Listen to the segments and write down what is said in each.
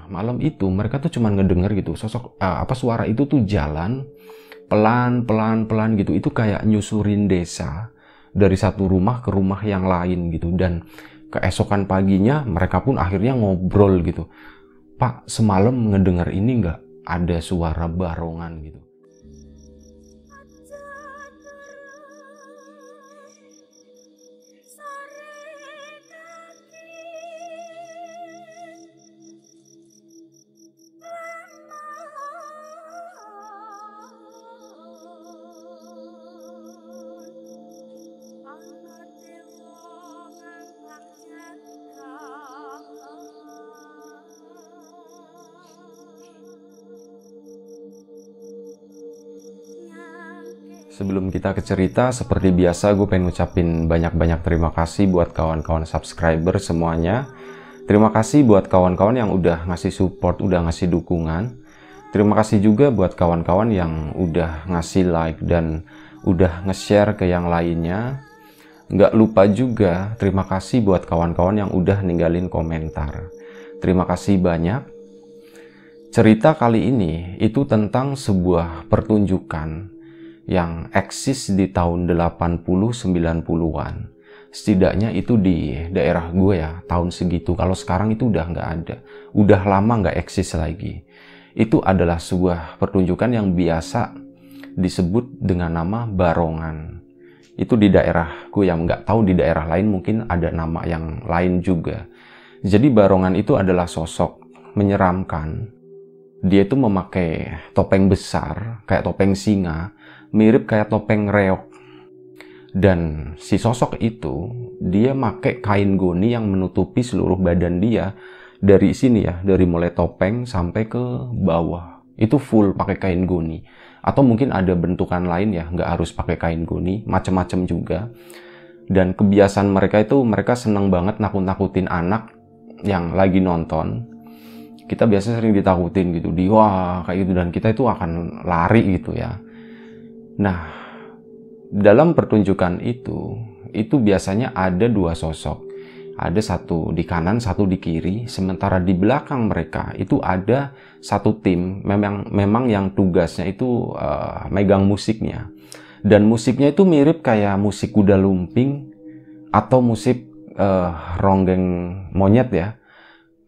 Nah, malam itu mereka tuh cuma ngedenger gitu, sosok uh, apa suara itu tuh jalan pelan pelan pelan gitu. Itu kayak nyusurin desa dari satu rumah ke rumah yang lain gitu dan keesokan paginya mereka pun akhirnya ngobrol gitu. Pak, semalam ngedenger ini nggak ada suara barongan gitu. Sebelum kita ke cerita, seperti biasa gue pengen ngucapin banyak-banyak terima kasih buat kawan-kawan subscriber semuanya. Terima kasih buat kawan-kawan yang udah ngasih support, udah ngasih dukungan. Terima kasih juga buat kawan-kawan yang udah ngasih like dan udah nge-share ke yang lainnya. Nggak lupa juga terima kasih buat kawan-kawan yang udah ninggalin komentar. Terima kasih banyak. Cerita kali ini itu tentang sebuah pertunjukan yang eksis di tahun 80-90-an. Setidaknya itu di daerah gue ya, tahun segitu. Kalau sekarang itu udah nggak ada. Udah lama nggak eksis lagi. Itu adalah sebuah pertunjukan yang biasa disebut dengan nama barongan. Itu di daerah gue yang nggak tahu di daerah lain mungkin ada nama yang lain juga. Jadi barongan itu adalah sosok menyeramkan. Dia itu memakai topeng besar, kayak topeng singa, mirip kayak topeng reok. Dan si sosok itu, dia pakai kain goni yang menutupi seluruh badan dia dari sini ya, dari mulai topeng sampai ke bawah. Itu full pakai kain goni. Atau mungkin ada bentukan lain ya, nggak harus pakai kain goni, macam-macam juga. Dan kebiasaan mereka itu, mereka seneng banget nakut-nakutin anak yang lagi nonton. Kita biasanya sering ditakutin gitu, di wah kayak gitu. Dan kita itu akan lari gitu ya Nah, dalam pertunjukan itu, itu biasanya ada dua sosok. Ada satu di kanan, satu di kiri. Sementara di belakang mereka itu ada satu tim, memang memang yang tugasnya itu uh, megang musiknya. Dan musiknya itu mirip kayak musik kuda lumping atau musik uh, ronggeng monyet ya.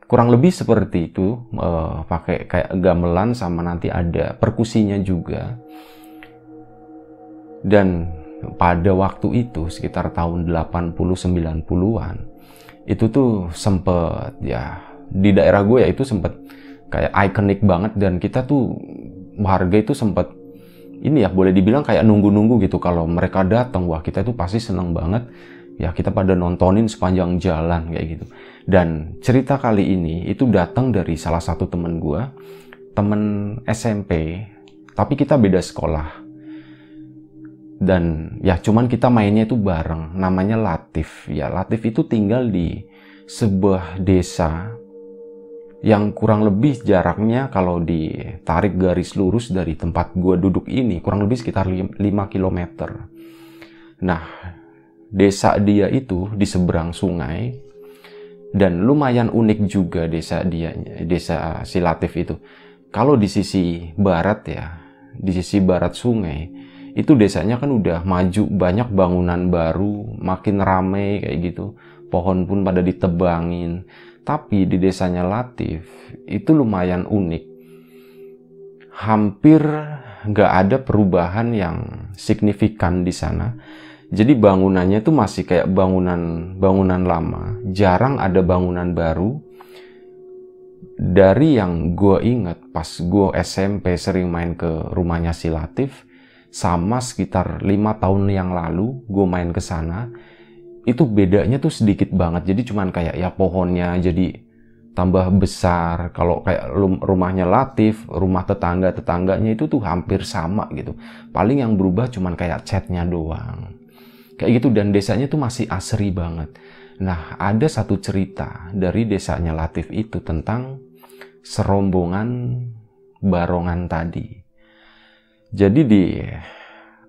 Kurang lebih seperti itu, uh, pakai kayak gamelan sama nanti ada perkusinya juga. Dan pada waktu itu sekitar tahun 80-90-an itu tuh sempet ya di daerah gue ya itu sempet kayak ikonik banget. Dan kita tuh warga itu sempet ini ya boleh dibilang kayak nunggu-nunggu gitu. Kalau mereka datang wah kita itu pasti seneng banget. Ya kita pada nontonin sepanjang jalan kayak gitu. Dan cerita kali ini itu datang dari salah satu temen gue temen SMP tapi kita beda sekolah dan ya cuman kita mainnya itu bareng. Namanya Latif. Ya Latif itu tinggal di sebuah desa yang kurang lebih jaraknya kalau ditarik garis lurus dari tempat gua duduk ini kurang lebih sekitar 5 km nah desa dia itu di seberang sungai dan lumayan unik juga desa dia desa si Latif itu. Kalau di sisi barat ya di sisi barat sungai itu desanya kan udah maju banyak bangunan baru makin rame kayak gitu. Pohon pun pada ditebangin. Tapi di desanya Latif itu lumayan unik. Hampir nggak ada perubahan yang signifikan di sana. Jadi bangunannya itu masih kayak bangunan bangunan lama. Jarang ada bangunan baru. Dari yang gue inget pas gue SMP sering main ke rumahnya si Latif sama sekitar lima tahun yang lalu gue main ke sana itu bedanya tuh sedikit banget. Jadi cuman kayak ya pohonnya jadi tambah besar kalau kayak rumahnya Latif rumah tetangga tetangganya itu tuh hampir sama gitu. Paling yang berubah cuman kayak catnya doang. Kayak gitu dan desanya tuh masih asri banget. Nah ada satu cerita dari desanya Latif itu tentang serombongan barongan tadi jadi di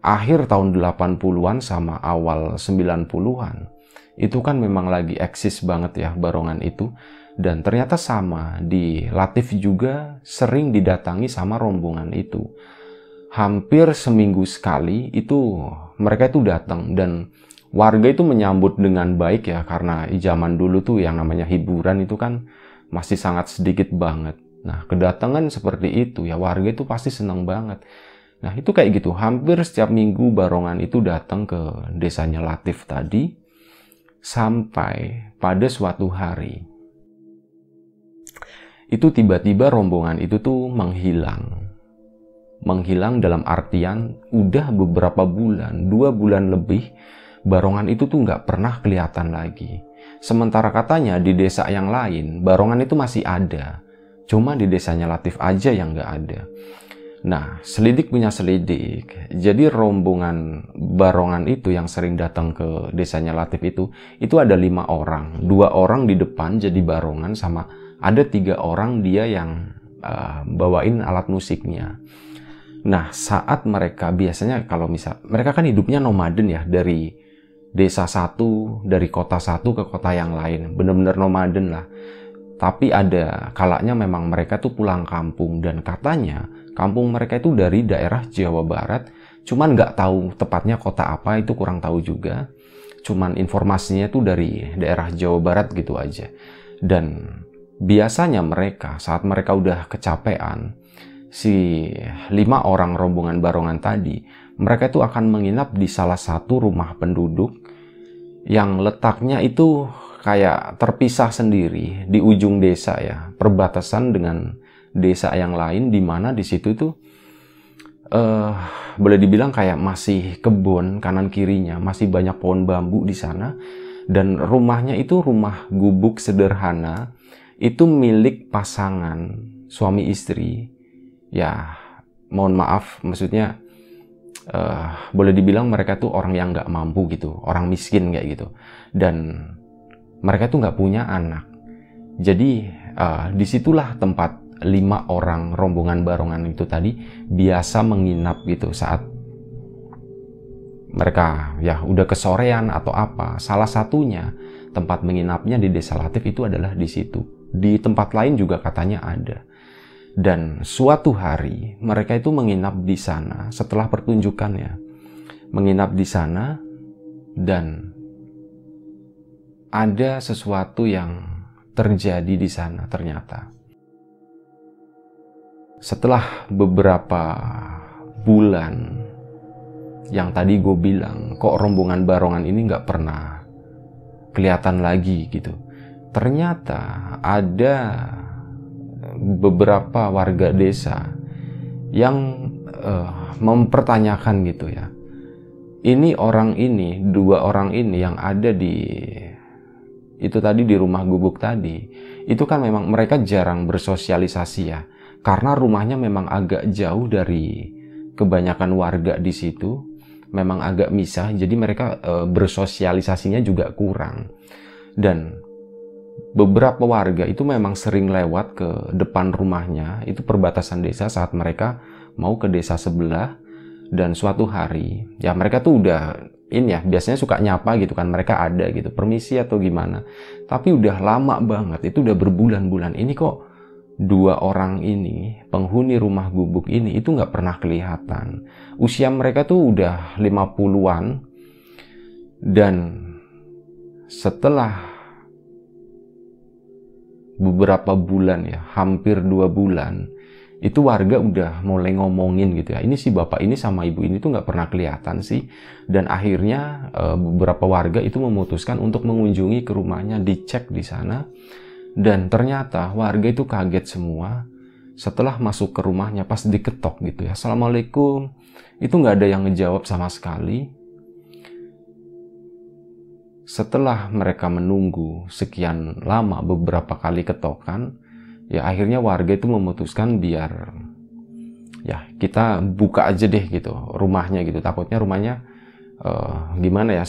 akhir tahun 80-an sama awal 90-an, itu kan memang lagi eksis banget ya barongan itu. Dan ternyata sama di Latif juga sering didatangi sama rombongan itu. Hampir seminggu sekali itu mereka itu datang dan warga itu menyambut dengan baik ya karena zaman dulu tuh yang namanya hiburan itu kan masih sangat sedikit banget. Nah kedatangan seperti itu ya warga itu pasti senang banget nah itu kayak gitu hampir setiap minggu barongan itu datang ke desanya Latif tadi Sampai pada suatu hari, itu tiba-tiba rombongan itu tuh menghilang. Menghilang dalam artian udah beberapa bulan, dua bulan lebih, barongan itu tuh nggak pernah kelihatan lagi. Sementara katanya di desa yang lain, barongan itu masih ada. Cuma di desanya Latif aja yang nggak ada. Nah, selidik punya selidik. Jadi rombongan barongan itu yang sering datang ke desanya Latif itu, itu ada lima orang. Dua orang di depan jadi barongan sama ada tiga orang dia yang uh, bawain alat musiknya. Nah, saat mereka biasanya kalau misal mereka kan hidupnya nomaden ya dari desa satu, dari kota satu ke kota yang lain, bener-bener nomaden lah. Tapi ada kalanya memang mereka tuh pulang kampung dan katanya Kampung mereka itu dari daerah Jawa Barat, cuman nggak tahu tepatnya kota apa itu kurang tahu juga. Cuman informasinya itu dari daerah Jawa Barat gitu aja. Dan biasanya mereka saat mereka udah kecapean, si lima orang rombongan barongan tadi, mereka itu akan menginap di salah satu rumah penduduk yang letaknya itu kayak terpisah sendiri di ujung desa ya, perbatasan dengan desa yang lain di mana di situ tuh uh, boleh dibilang kayak masih kebun kanan kirinya masih banyak pohon bambu di sana. Dan rumahnya itu rumah gubuk sederhana itu milik pasangan suami istri. Ya mohon maaf maksudnya uh, boleh dibilang mereka tuh orang yang nggak mampu gitu orang miskin kayak gitu. Dan mereka tuh nggak punya anak. Jadi uh, di situlah tempat lima orang rombongan barongan itu tadi biasa menginap gitu saat mereka ya udah kesorean atau apa. Salah satunya tempat menginapnya di Desa Latif itu adalah di situ. Di tempat lain juga katanya ada. Dan suatu hari mereka itu menginap di sana setelah pertunjukannya. Menginap di sana dan ada sesuatu yang terjadi di sana ternyata setelah beberapa bulan yang tadi gue bilang kok rombongan barongan ini nggak pernah kelihatan lagi gitu. Ternyata ada beberapa warga desa yang uh, mempertanyakan gitu ya. Ini orang ini dua orang ini yang ada di itu tadi di rumah gubuk tadi itu kan memang mereka jarang bersosialisasi ya karena rumahnya memang agak jauh dari kebanyakan warga di situ, memang agak misah, jadi mereka e, bersosialisasinya juga kurang. Dan beberapa warga itu memang sering lewat ke depan rumahnya, itu perbatasan desa saat mereka mau ke desa sebelah. Dan suatu hari, ya mereka tuh udah ini ya biasanya suka nyapa gitu kan mereka ada gitu permisi atau gimana tapi udah lama banget itu udah berbulan-bulan ini kok dua orang ini, penghuni rumah gubuk ini itu nggak pernah kelihatan. Usia mereka tuh udah 50-an dan setelah beberapa bulan ya, hampir dua bulan, itu warga udah mulai ngomongin gitu ya. Ini si bapak ini sama ibu ini tuh nggak pernah kelihatan sih. Dan akhirnya eh, beberapa warga itu memutuskan untuk mengunjungi ke rumahnya, dicek di sana dan ternyata warga itu kaget semua setelah masuk ke rumahnya pas diketok gitu ya. Assalamualaikum. Itu nggak ada yang ngejawab sama sekali. Setelah mereka menunggu sekian lama beberapa kali ketokan, ya akhirnya warga itu memutuskan biar ya kita buka aja deh gitu rumahnya gitu. Takutnya rumahnya uh, gimana ya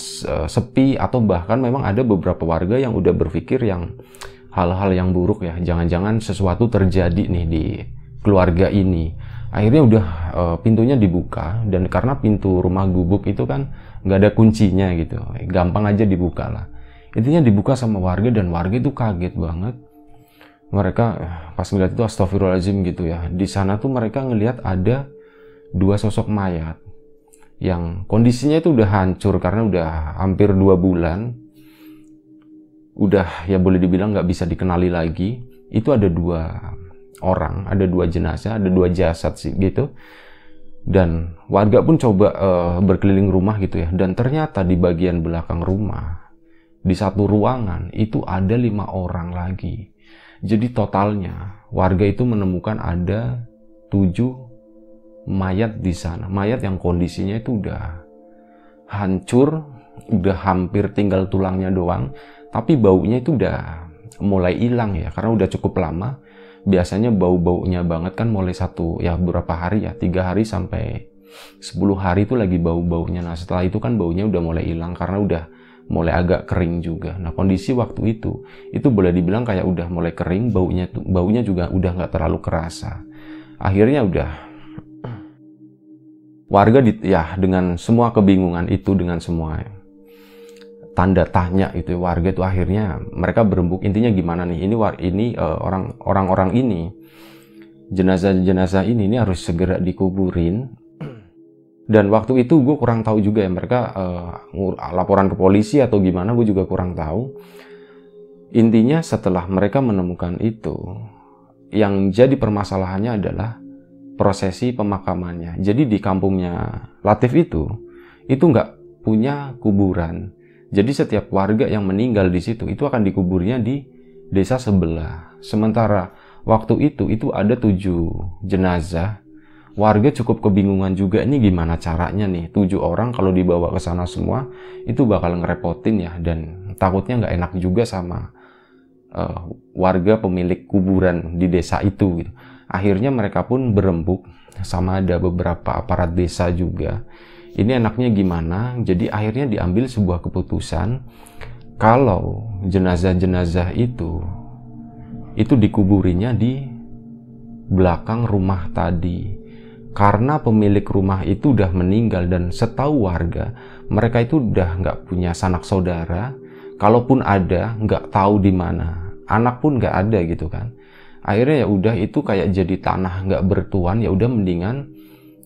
sepi atau bahkan memang ada beberapa warga yang udah berpikir yang hal-hal yang buruk ya. Jangan-jangan sesuatu terjadi nih di keluarga ini. Akhirnya udah uh, pintunya dibuka dan karena pintu rumah gubuk itu kan nggak ada kuncinya gitu. Gampang aja dibuka lah. Intinya dibuka sama warga dan warga itu kaget banget. Mereka eh, pas ngeliat itu astagfirullahaladzim gitu ya. Di sana tuh mereka ngelihat ada dua sosok mayat yang kondisinya itu udah hancur karena udah hampir dua bulan udah ya boleh dibilang nggak bisa dikenali lagi. Itu ada dua orang ada dua jenazah ada dua jasad sih gitu. Dan warga pun coba uh, berkeliling rumah gitu ya. Dan ternyata di bagian belakang rumah di satu ruangan itu ada lima orang lagi. Jadi totalnya warga itu menemukan ada tujuh mayat di sana. Mayat yang kondisinya itu udah hancur udah hampir tinggal tulangnya doang tapi baunya itu udah mulai hilang ya karena udah cukup lama. Biasanya bau-baunya banget kan mulai satu ya beberapa hari ya tiga hari sampai 10 hari itu lagi bau-baunya. Nah setelah itu kan baunya udah mulai hilang karena udah mulai agak kering juga. Nah kondisi waktu itu itu boleh dibilang kayak udah mulai kering baunya baunya juga udah nggak terlalu kerasa. Akhirnya udah warga di, ya dengan semua kebingungan itu dengan semua tanda tanya itu warga itu akhirnya mereka berembuk intinya gimana nih? Ini ini uh, orang orang-orang ini jenazah-jenazah ini ini harus segera dikuburin. Dan waktu itu gue kurang tahu juga ya mereka uh, laporan ke polisi atau gimana gue juga kurang tahu. Intinya setelah mereka menemukan itu yang jadi permasalahannya adalah prosesi pemakamannya. Jadi di kampungnya Latif itu itu nggak punya kuburan jadi setiap warga yang meninggal di situ itu akan dikuburnya di desa sebelah. Sementara waktu itu itu ada tujuh jenazah. Warga cukup kebingungan juga ini gimana caranya nih tujuh orang kalau dibawa ke sana semua itu bakal ngerepotin ya dan takutnya nggak enak juga sama uh, warga pemilik kuburan di desa itu. Gitu. Akhirnya mereka pun berembuk sama ada beberapa aparat desa juga ini enaknya gimana? Jadi akhirnya diambil sebuah keputusan kalau jenazah-jenazah itu itu dikuburinya di belakang rumah tadi. Karena pemilik rumah itu udah meninggal dan setahu warga mereka itu udah nggak punya sanak saudara. Kalaupun ada nggak tahu di mana. Anak pun nggak ada gitu kan. Akhirnya ya udah itu kayak jadi tanah nggak bertuan ya udah mendingan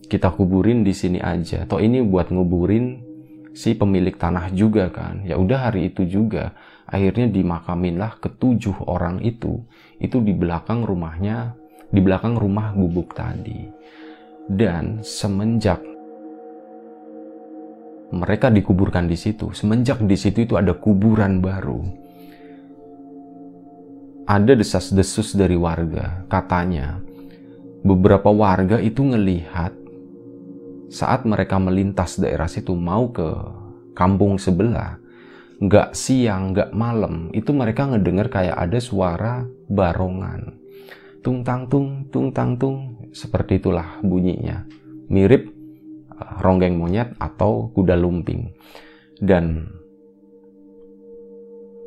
kita kuburin di sini aja. Toh ini buat nguburin si pemilik tanah juga kan. Ya udah hari itu juga akhirnya dimakaminlah ketujuh orang itu. Itu di belakang rumahnya, di belakang rumah gubuk tadi. Dan semenjak mereka dikuburkan di situ, semenjak di situ itu ada kuburan baru. Ada desas-desus dari warga, katanya beberapa warga itu ngelihat saat mereka melintas daerah situ mau ke kampung sebelah, nggak siang, nggak malam, itu mereka ngedenger kayak ada suara barongan. Tung tang tung, tung tang tung, seperti itulah bunyinya. Mirip uh, ronggeng monyet atau kuda lumping. Dan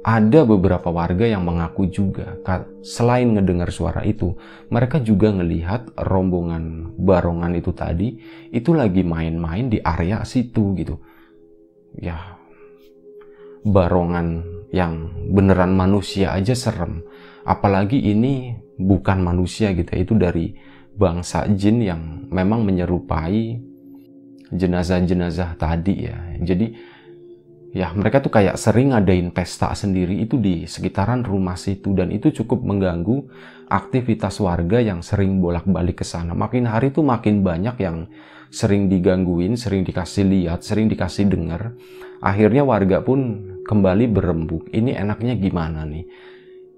ada beberapa warga yang mengaku juga selain ngedengar suara itu mereka juga ngelihat rombongan barongan itu tadi itu lagi main-main di area situ gitu ya barongan yang beneran manusia aja serem apalagi ini bukan manusia gitu ya. itu dari bangsa jin yang memang menyerupai jenazah-jenazah tadi ya jadi ya mereka tuh kayak sering ngadain pesta sendiri itu di sekitaran rumah situ dan itu cukup mengganggu aktivitas warga yang sering bolak-balik ke sana. Makin hari tuh makin banyak yang sering digangguin, sering dikasih lihat, sering dikasih dengar. Akhirnya warga pun kembali berembuk. Ini enaknya gimana nih?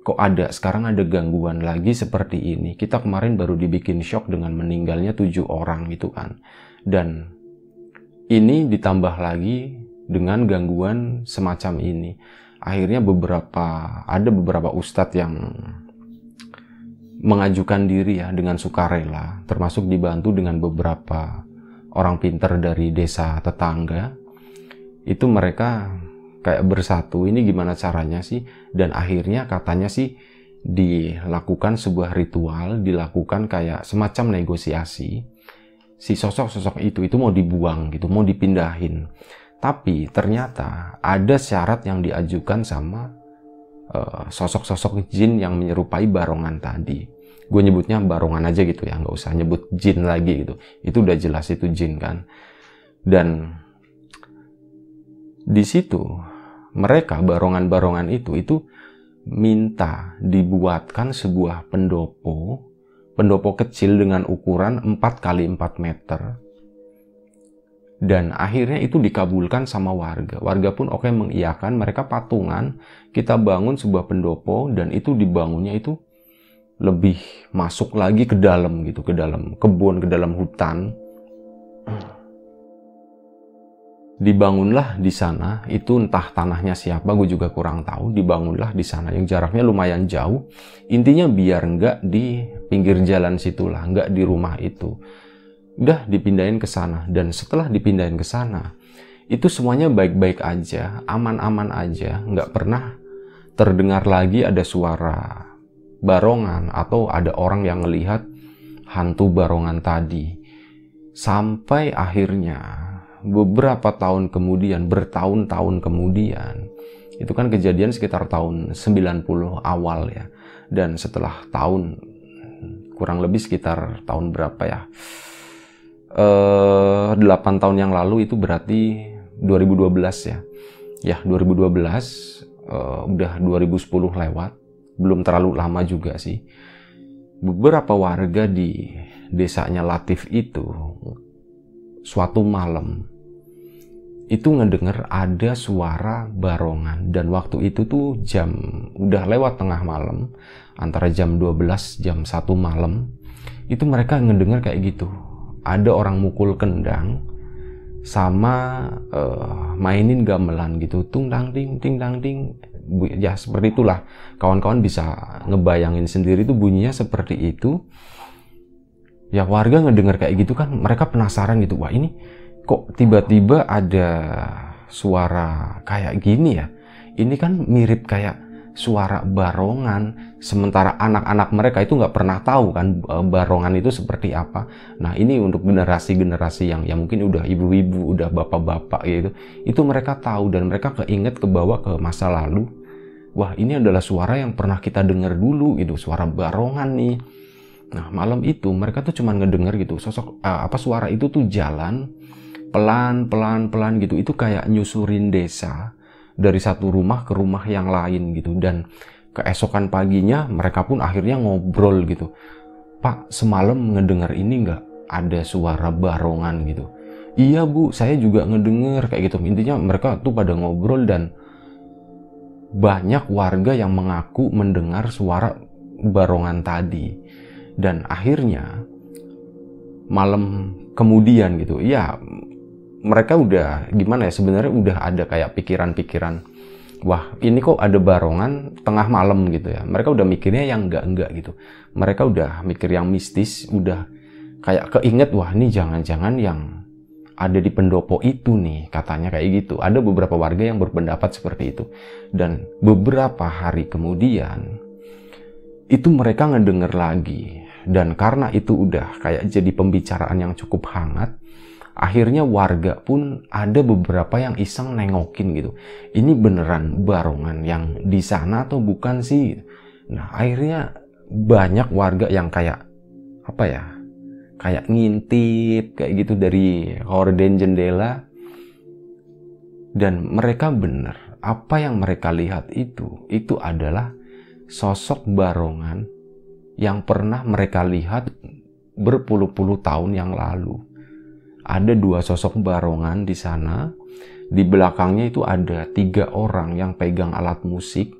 Kok ada sekarang ada gangguan lagi seperti ini? Kita kemarin baru dibikin shock dengan meninggalnya tujuh orang itu kan. Dan ini ditambah lagi dengan gangguan semacam ini. Akhirnya beberapa ada beberapa ustadz yang mengajukan diri ya dengan sukarela, termasuk dibantu dengan beberapa orang pinter dari desa tetangga. Itu mereka kayak bersatu, ini gimana caranya sih? Dan akhirnya katanya sih dilakukan sebuah ritual, dilakukan kayak semacam negosiasi. Si sosok-sosok itu itu mau dibuang gitu, mau dipindahin Tapi ternyata ada syarat yang diajukan sama uh, sosok-sosok jin yang menyerupai barongan tadi. Gue nyebutnya barongan aja gitu ya, nggak usah nyebut jin lagi gitu. Itu udah jelas itu jin kan. Dan di situ mereka barongan-barongan itu itu minta dibuatkan sebuah pendopo pendopo kecil dengan ukuran 4 kali 4 meter dan akhirnya itu dikabulkan sama warga. Warga pun oke okay, mengiyakan, mereka patungan, kita bangun sebuah pendopo dan itu dibangunnya itu lebih masuk lagi ke dalam gitu, ke dalam kebun, ke dalam hutan. Dibangunlah di sana itu entah tanahnya siapa gue juga kurang tahu. Dibangunlah di sana yang jaraknya lumayan jauh. Intinya biar nggak di pinggir jalan situlah nggak di rumah itu udah dipindahin ke sana dan setelah dipindahin ke sana itu semuanya baik-baik aja aman-aman aja nggak pernah terdengar lagi ada suara barongan atau ada orang yang melihat hantu barongan tadi sampai akhirnya beberapa tahun kemudian, bertahun-tahun kemudian, itu kan kejadian sekitar tahun 90 awal ya. Dan setelah tahun kurang lebih sekitar tahun berapa ya? Eh 8 tahun yang lalu itu berarti 2012 ya. Ya, 2012 eh, udah 2010 lewat. Belum terlalu lama juga sih. Beberapa warga di desanya Latif itu suatu malam itu ngedenger ada suara barongan dan waktu itu tuh jam udah lewat tengah malam antara jam 12 jam 1 malam itu mereka ngedenger kayak gitu ada orang mukul kendang sama uh, mainin gamelan gitu. Tung dang ding ting dang ding. Ya seperti itulah. Kawan-kawan bisa ngebayangin sendiri tuh bunyinya seperti itu. Ya warga ngedenger kayak gitu kan mereka penasaran gitu. Wah ini kok tiba-tiba ada suara kayak gini ya? Ini kan mirip kayak suara barongan, sementara anak-anak mereka itu nggak pernah tahu kan e, barongan itu seperti apa. Nah ini untuk generasi-generasi yang yang mungkin udah ibu-ibu, udah bapak-bapak gitu, itu mereka tahu dan mereka keinget ke bawah ke masa lalu. Wah ini adalah suara yang pernah kita dengar dulu itu suara barongan nih. Nah malam itu mereka tuh cuma ngedenger gitu sosok uh, apa suara itu tuh jalan pelan pelan pelan gitu itu kayak nyusurin desa dari satu rumah ke rumah yang lain gitu. Dan keesokan paginya mereka pun akhirnya ngobrol gitu. Pak semalam ngedengar ini nggak? Ada suara barongan gitu. Iya bu saya juga ngedenger kayak gitu. Intinya mereka tuh pada ngobrol dan banyak warga yang mengaku mendengar suara barongan tadi. Dan akhirnya malam kemudian gitu ya mereka udah gimana ya sebenarnya udah ada kayak pikiran-pikiran wah ini kok ada barongan tengah malam gitu ya. Mereka udah mikirnya yang enggak-enggak gitu. Mereka udah mikir yang mistis udah kayak keinget wah ini jangan-jangan yang ada di pendopo itu nih katanya kayak gitu. Ada beberapa warga yang berpendapat seperti itu. Dan beberapa hari kemudian itu mereka ngedenger lagi. Dan karena itu udah kayak jadi pembicaraan yang cukup hangat akhirnya warga pun ada beberapa yang iseng nengokin gitu. Ini beneran barongan yang di sana atau bukan sih? Nah akhirnya banyak warga yang kayak apa ya kayak ngintip kayak gitu dari horden jendela. Dan mereka bener apa yang mereka lihat itu itu adalah sosok barongan yang pernah mereka lihat berpuluh-puluh tahun yang lalu ada dua sosok barongan di sana. Di belakangnya itu ada tiga orang yang pegang alat musik.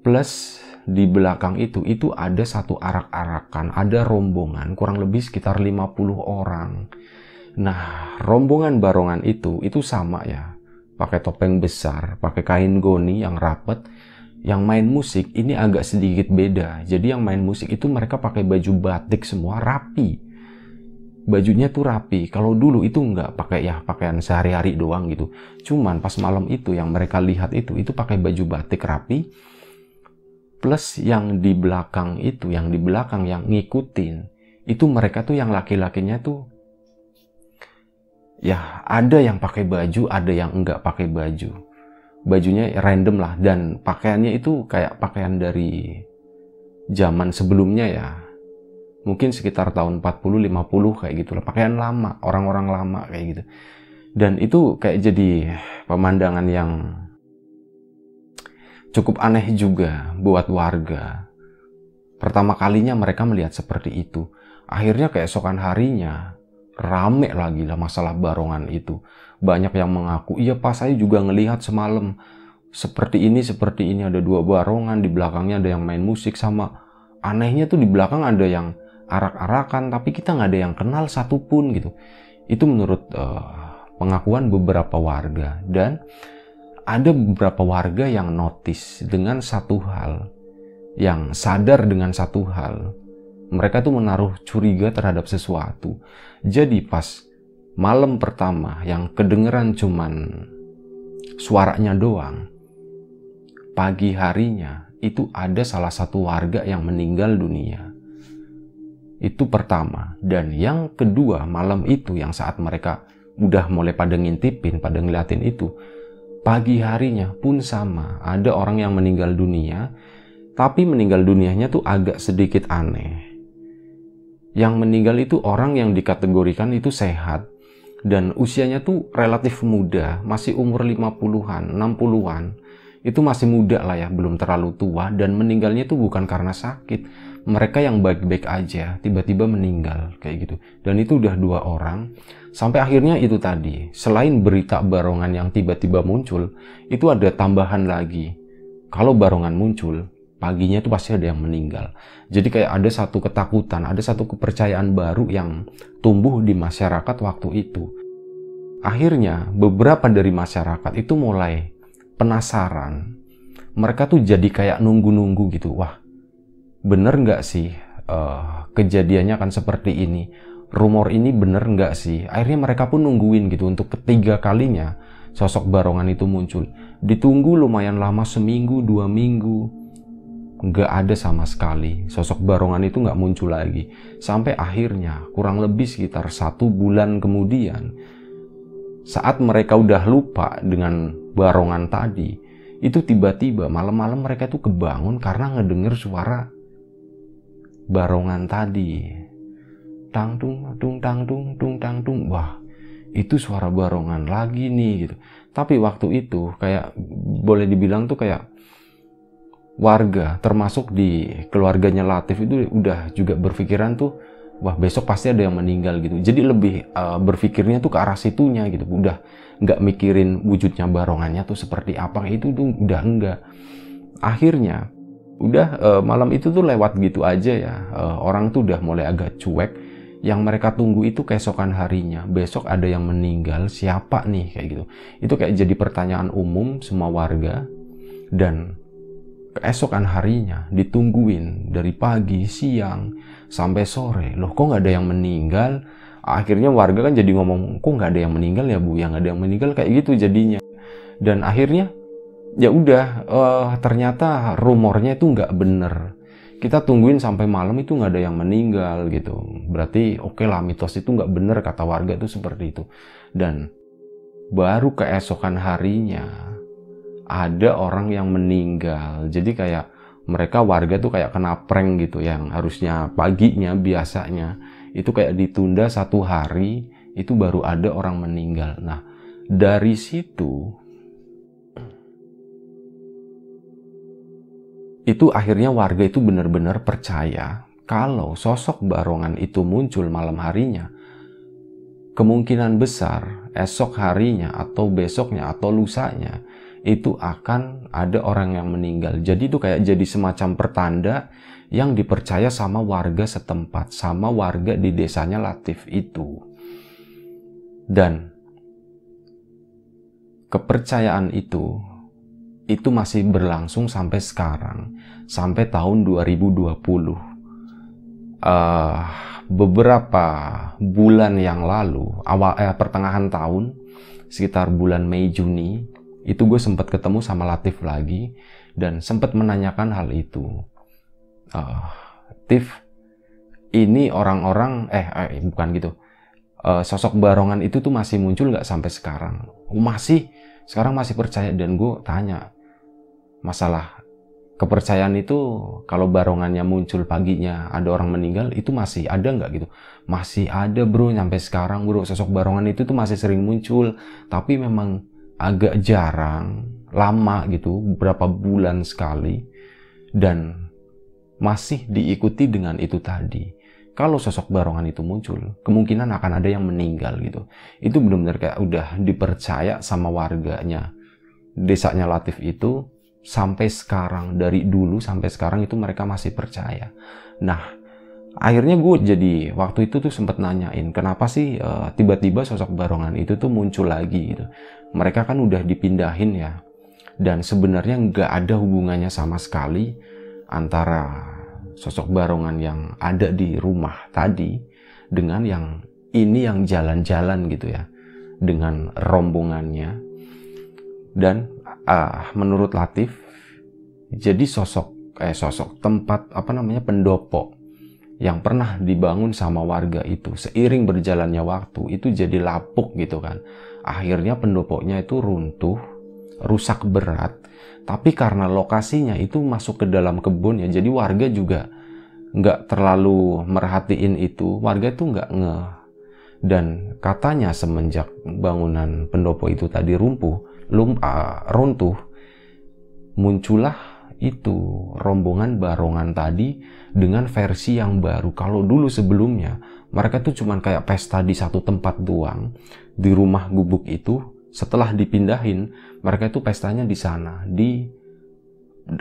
Plus di belakang itu, itu ada satu arak-arakan, ada rombongan, kurang lebih sekitar 50 orang. Nah, rombongan barongan itu, itu sama ya. Pakai topeng besar, pakai kain goni yang rapet. Yang main musik ini agak sedikit beda. Jadi yang main musik itu mereka pakai baju batik semua rapi bajunya tuh rapi. Kalau dulu itu nggak pakai ya pakaian sehari-hari doang gitu. Cuman pas malam itu yang mereka lihat itu itu pakai baju batik rapi. Plus yang di belakang itu, yang di belakang yang ngikutin, itu mereka tuh yang laki-lakinya tuh ya ada yang pakai baju, ada yang enggak pakai baju. Bajunya random lah dan pakaiannya itu kayak pakaian dari zaman sebelumnya ya. Mungkin sekitar tahun 40 50 kayak gitu lah. Pakaian lama, orang-orang lama kayak gitu. Dan itu kayak jadi pemandangan yang cukup aneh juga buat warga. Pertama kalinya mereka melihat seperti itu. Akhirnya keesokan harinya rame lagi lah masalah barongan itu. Banyak yang mengaku, iya pas saya juga ngelihat semalam seperti ini, seperti ini ada dua barongan, di belakangnya ada yang main musik sama anehnya tuh di belakang ada yang arak-arakan, tapi kita nggak ada yang kenal satupun gitu. Itu menurut uh, pengakuan beberapa warga dan ada beberapa warga yang notice dengan satu hal, yang sadar dengan satu hal mereka tuh menaruh curiga terhadap sesuatu. Jadi pas malam pertama yang kedengeran cuman suaranya doang, pagi harinya itu ada salah satu warga yang meninggal dunia. Itu pertama. Dan yang kedua malam itu yang saat mereka udah mulai pada ngintipin, pada ngeliatin itu, pagi harinya pun sama. Ada orang yang meninggal dunia, tapi meninggal dunianya tuh agak sedikit aneh yang meninggal itu orang yang dikategorikan itu sehat dan usianya tuh relatif muda, masih umur 50-an, 60-an. Itu masih muda lah ya, belum terlalu tua dan meninggalnya itu bukan karena sakit. Mereka yang baik-baik aja tiba-tiba meninggal kayak gitu. Dan itu udah dua orang. Sampai akhirnya itu tadi, selain berita barongan yang tiba-tiba muncul, itu ada tambahan lagi. Kalau barongan muncul, paginya itu pasti ada yang meninggal. Jadi kayak ada satu ketakutan, ada satu kepercayaan baru yang tumbuh di masyarakat waktu itu. Akhirnya beberapa dari masyarakat itu mulai penasaran. Mereka tuh jadi kayak nunggu-nunggu gitu. Wah, bener nggak sih uh, kejadiannya akan seperti ini? Rumor ini bener nggak sih? Akhirnya mereka pun nungguin gitu untuk ketiga kalinya sosok barongan itu muncul. Ditunggu lumayan lama seminggu, dua minggu, nggak ada sama sekali. Sosok barongan itu nggak muncul lagi. Sampai akhirnya, kurang lebih sekitar satu bulan kemudian, saat mereka udah lupa dengan barongan tadi, itu tiba-tiba malam-malam mereka tuh kebangun karena ngedenger suara barongan tadi. Tang tung, tung tang tung, tung tang tung. Wah, itu suara barongan lagi nih gitu. Tapi waktu itu kayak boleh dibilang tuh kayak warga termasuk di keluarganya Latif itu udah juga berpikiran tuh wah besok pasti ada yang meninggal gitu jadi lebih uh, berpikirnya tuh ke arah situnya gitu udah nggak mikirin wujudnya barongannya tuh seperti apa itu tuh udah enggak akhirnya udah uh, malam itu tuh lewat gitu aja ya. Uh, orang tuh udah mulai agak cuek. Yang mereka tunggu itu keesokan harinya. Besok ada yang meninggal siapa nih kayak gitu. Itu kayak jadi pertanyaan umum semua warga. Dan keesokan harinya ditungguin dari pagi, siang, sampai sore. Loh kok nggak ada yang meninggal? Akhirnya warga kan jadi ngomong, kok nggak ada yang meninggal ya bu? Yang ada yang meninggal kayak gitu jadinya. Dan akhirnya ya udah uh, ternyata rumornya itu nggak bener. Kita tungguin sampai malam itu nggak ada yang meninggal gitu. Berarti oke okay lah mitos itu nggak bener kata warga itu seperti itu. Dan baru keesokan harinya ada orang yang meninggal. Jadi kayak mereka warga tuh kayak kena prank gitu yang harusnya paginya biasanya itu kayak ditunda satu hari itu baru ada orang meninggal. Nah dari situ itu akhirnya warga itu benar-benar percaya kalau sosok barongan itu muncul malam harinya kemungkinan besar esok harinya atau besoknya atau lusanya itu akan ada orang yang meninggal. Jadi itu kayak jadi semacam pertanda yang dipercaya sama warga setempat, sama warga di desanya Latif itu. Dan kepercayaan itu itu masih berlangsung sampai sekarang, sampai tahun 2020. Uh, beberapa bulan yang lalu, awal eh, pertengahan tahun, sekitar bulan Mei Juni, itu gue sempat ketemu sama Latif lagi dan sempat menanyakan hal itu. Uh, Tif, ini orang-orang eh, eh bukan gitu. uh, sosok barongan itu tuh masih muncul nggak sampai sekarang? Masih sekarang masih percaya. Dan gue tanya masalah kepercayaan itu kalau barongannya muncul paginya ada orang meninggal itu masih ada nggak gitu? Masih ada bro. Sampai sekarang bro sosok barongan itu tuh masih sering muncul. Tapi memang agak jarang lama gitu beberapa bulan sekali. Dan masih diikuti dengan itu tadi kalau sosok barongan itu muncul kemungkinan akan ada yang meninggal gitu itu benar-benar kayak udah dipercaya sama warganya desanya Latif itu sampai sekarang dari dulu sampai sekarang itu mereka masih percaya. Nah, akhirnya gue jadi waktu itu tuh sempat nanyain kenapa sih eh, tiba-tiba sosok barongan itu tuh muncul lagi gitu. Mereka kan udah dipindahin ya. Dan sebenarnya nggak ada hubungannya sama sekali antara sosok barongan yang ada di rumah tadi dengan yang ini yang jalan-jalan gitu ya dengan rombongannya. Dan uh, menurut Latif jadi sosok eh sosok tempat apa namanya pendopo yang pernah dibangun sama warga itu seiring berjalannya waktu itu jadi lapuk gitu kan. Akhirnya pendoponya itu runtuh rusak berat tapi karena lokasinya itu masuk ke dalam kebun ya jadi warga juga nggak terlalu merhatiin itu warga itu nggak nge dan katanya semenjak bangunan pendopo itu tadi rumpuh lum, uh, runtuh, muncullah itu rombongan barongan tadi dengan versi yang baru. Kalau dulu sebelumnya mereka tuh cuman kayak pesta di satu tempat doang di rumah gubuk itu. Setelah dipindahin, mereka itu pestanya di sana di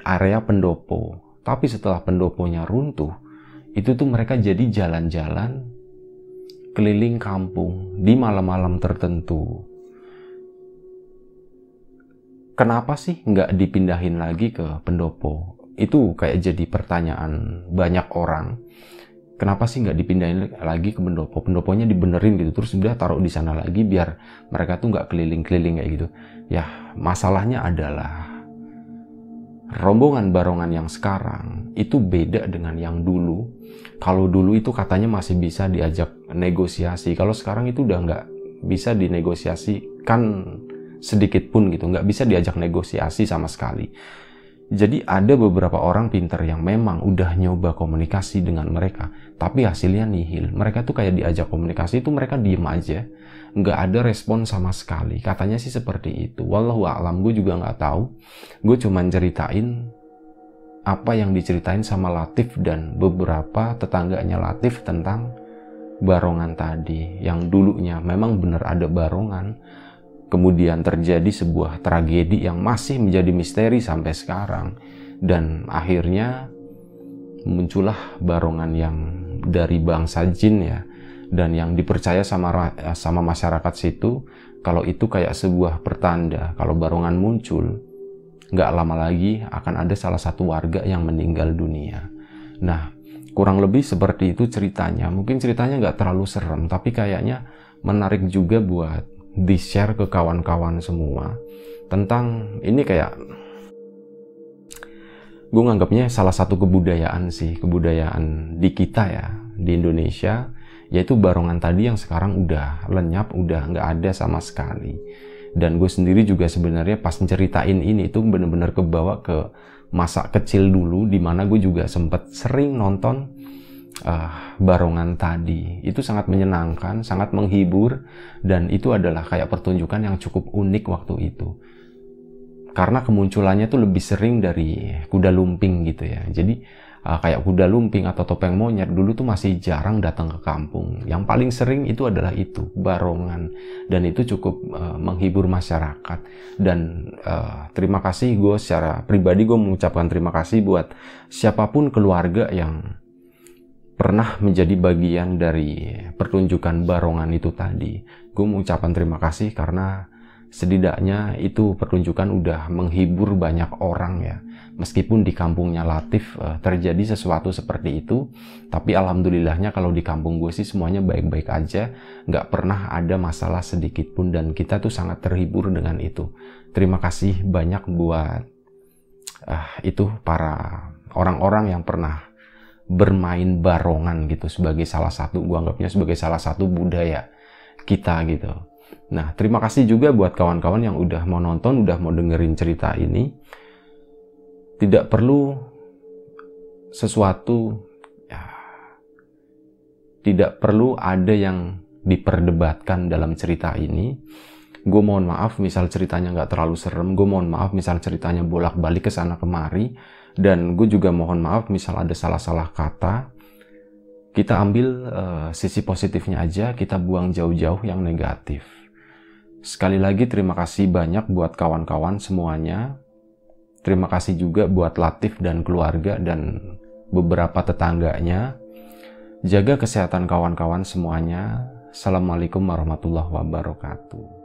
area pendopo. Tapi setelah pendoponya runtuh, itu tuh mereka jadi jalan-jalan keliling kampung di malam-malam tertentu kenapa sih nggak dipindahin lagi ke pendopo? Itu kayak jadi pertanyaan banyak orang. Kenapa sih nggak dipindahin lagi ke pendopo? Pendoponya dibenerin gitu, terus udah taruh di sana lagi biar mereka tuh nggak keliling-keliling kayak gitu. Ya masalahnya adalah rombongan barongan yang sekarang itu beda dengan yang dulu. Kalau dulu itu katanya masih bisa diajak negosiasi, kalau sekarang itu udah nggak bisa dinegosiasikan sedikit pun gitu, nggak bisa diajak negosiasi sama sekali. Jadi ada beberapa orang pinter yang memang udah nyoba komunikasi dengan mereka, tapi hasilnya nihil. Mereka tuh kayak diajak komunikasi itu mereka diem aja, nggak ada respon sama sekali. Katanya sih seperti itu. Wallahu a'lam, gue juga nggak tahu. Gue cuman ceritain apa yang diceritain sama Latif dan beberapa tetangganya Latif tentang barongan tadi yang dulunya memang bener ada barongan kemudian terjadi sebuah tragedi yang masih menjadi misteri sampai sekarang dan akhirnya muncullah barongan yang dari bangsa jin ya dan yang dipercaya sama sama masyarakat situ kalau itu kayak sebuah pertanda kalau barongan muncul nggak lama lagi akan ada salah satu warga yang meninggal dunia. Nah kurang lebih seperti itu ceritanya. Mungkin ceritanya nggak terlalu serem tapi kayaknya menarik juga buat di share ke kawan-kawan semua tentang ini kayak gue nganggapnya salah satu kebudayaan sih kebudayaan di kita ya di Indonesia yaitu barongan tadi yang sekarang udah lenyap udah nggak ada sama sekali dan gue sendiri juga sebenarnya pas ceritain ini itu bener-bener kebawa ke masa kecil dulu di mana gue juga sempet sering nonton uh, barongan tadi itu sangat menyenangkan, sangat menghibur dan itu adalah kayak pertunjukan yang cukup unik waktu itu. Karena kemunculannya tuh lebih sering dari kuda lumping gitu ya. Jadi uh, kayak kuda lumping atau topeng monyet dulu tuh masih jarang datang ke kampung. Yang paling sering itu adalah itu barongan dan itu cukup uh, menghibur masyarakat. Dan uh, terima kasih gue secara pribadi gue mengucapkan terima kasih buat siapa pun keluarga yang pernah menjadi bagian dari pertunjukan barongan itu tadi. Gue mengucapkan terima kasih karena setidaknya itu pertunjukan udah menghibur banyak orang ya. Meskipun di kampungnya Latif uh, terjadi sesuatu seperti itu, tapi alhamdulillahnya kalau di kampung gue sih semuanya baik-baik aja, nggak pernah ada masalah sedikit pun dan kita tuh sangat terhibur dengan itu. Terima kasih banyak buat uh, itu para orang-orang yang pernah bermain barongan gitu sebagai salah satu gua anggapnya sebagai salah satu budaya kita gitu. Nah, terima kasih juga buat kawan-kawan yang udah mau nonton, udah mau dengerin cerita ini. Tidak perlu sesuatu ya, tidak perlu ada yang diperdebatkan dalam cerita ini. Gue mohon maaf misal ceritanya nggak terlalu serem, gue mohon maaf misal ceritanya bolak-balik ke sana kemari, dan gue juga mohon maaf misal ada salah-salah kata. Kita ambil uh, sisi positifnya aja, kita buang jauh-jauh yang negatif. Sekali lagi terima kasih banyak buat kawan-kawan semuanya. Terima kasih juga buat Latif dan keluarga dan beberapa tetangganya. Jaga kesehatan kawan-kawan semuanya. Assalamualaikum warahmatullahi wabarakatuh.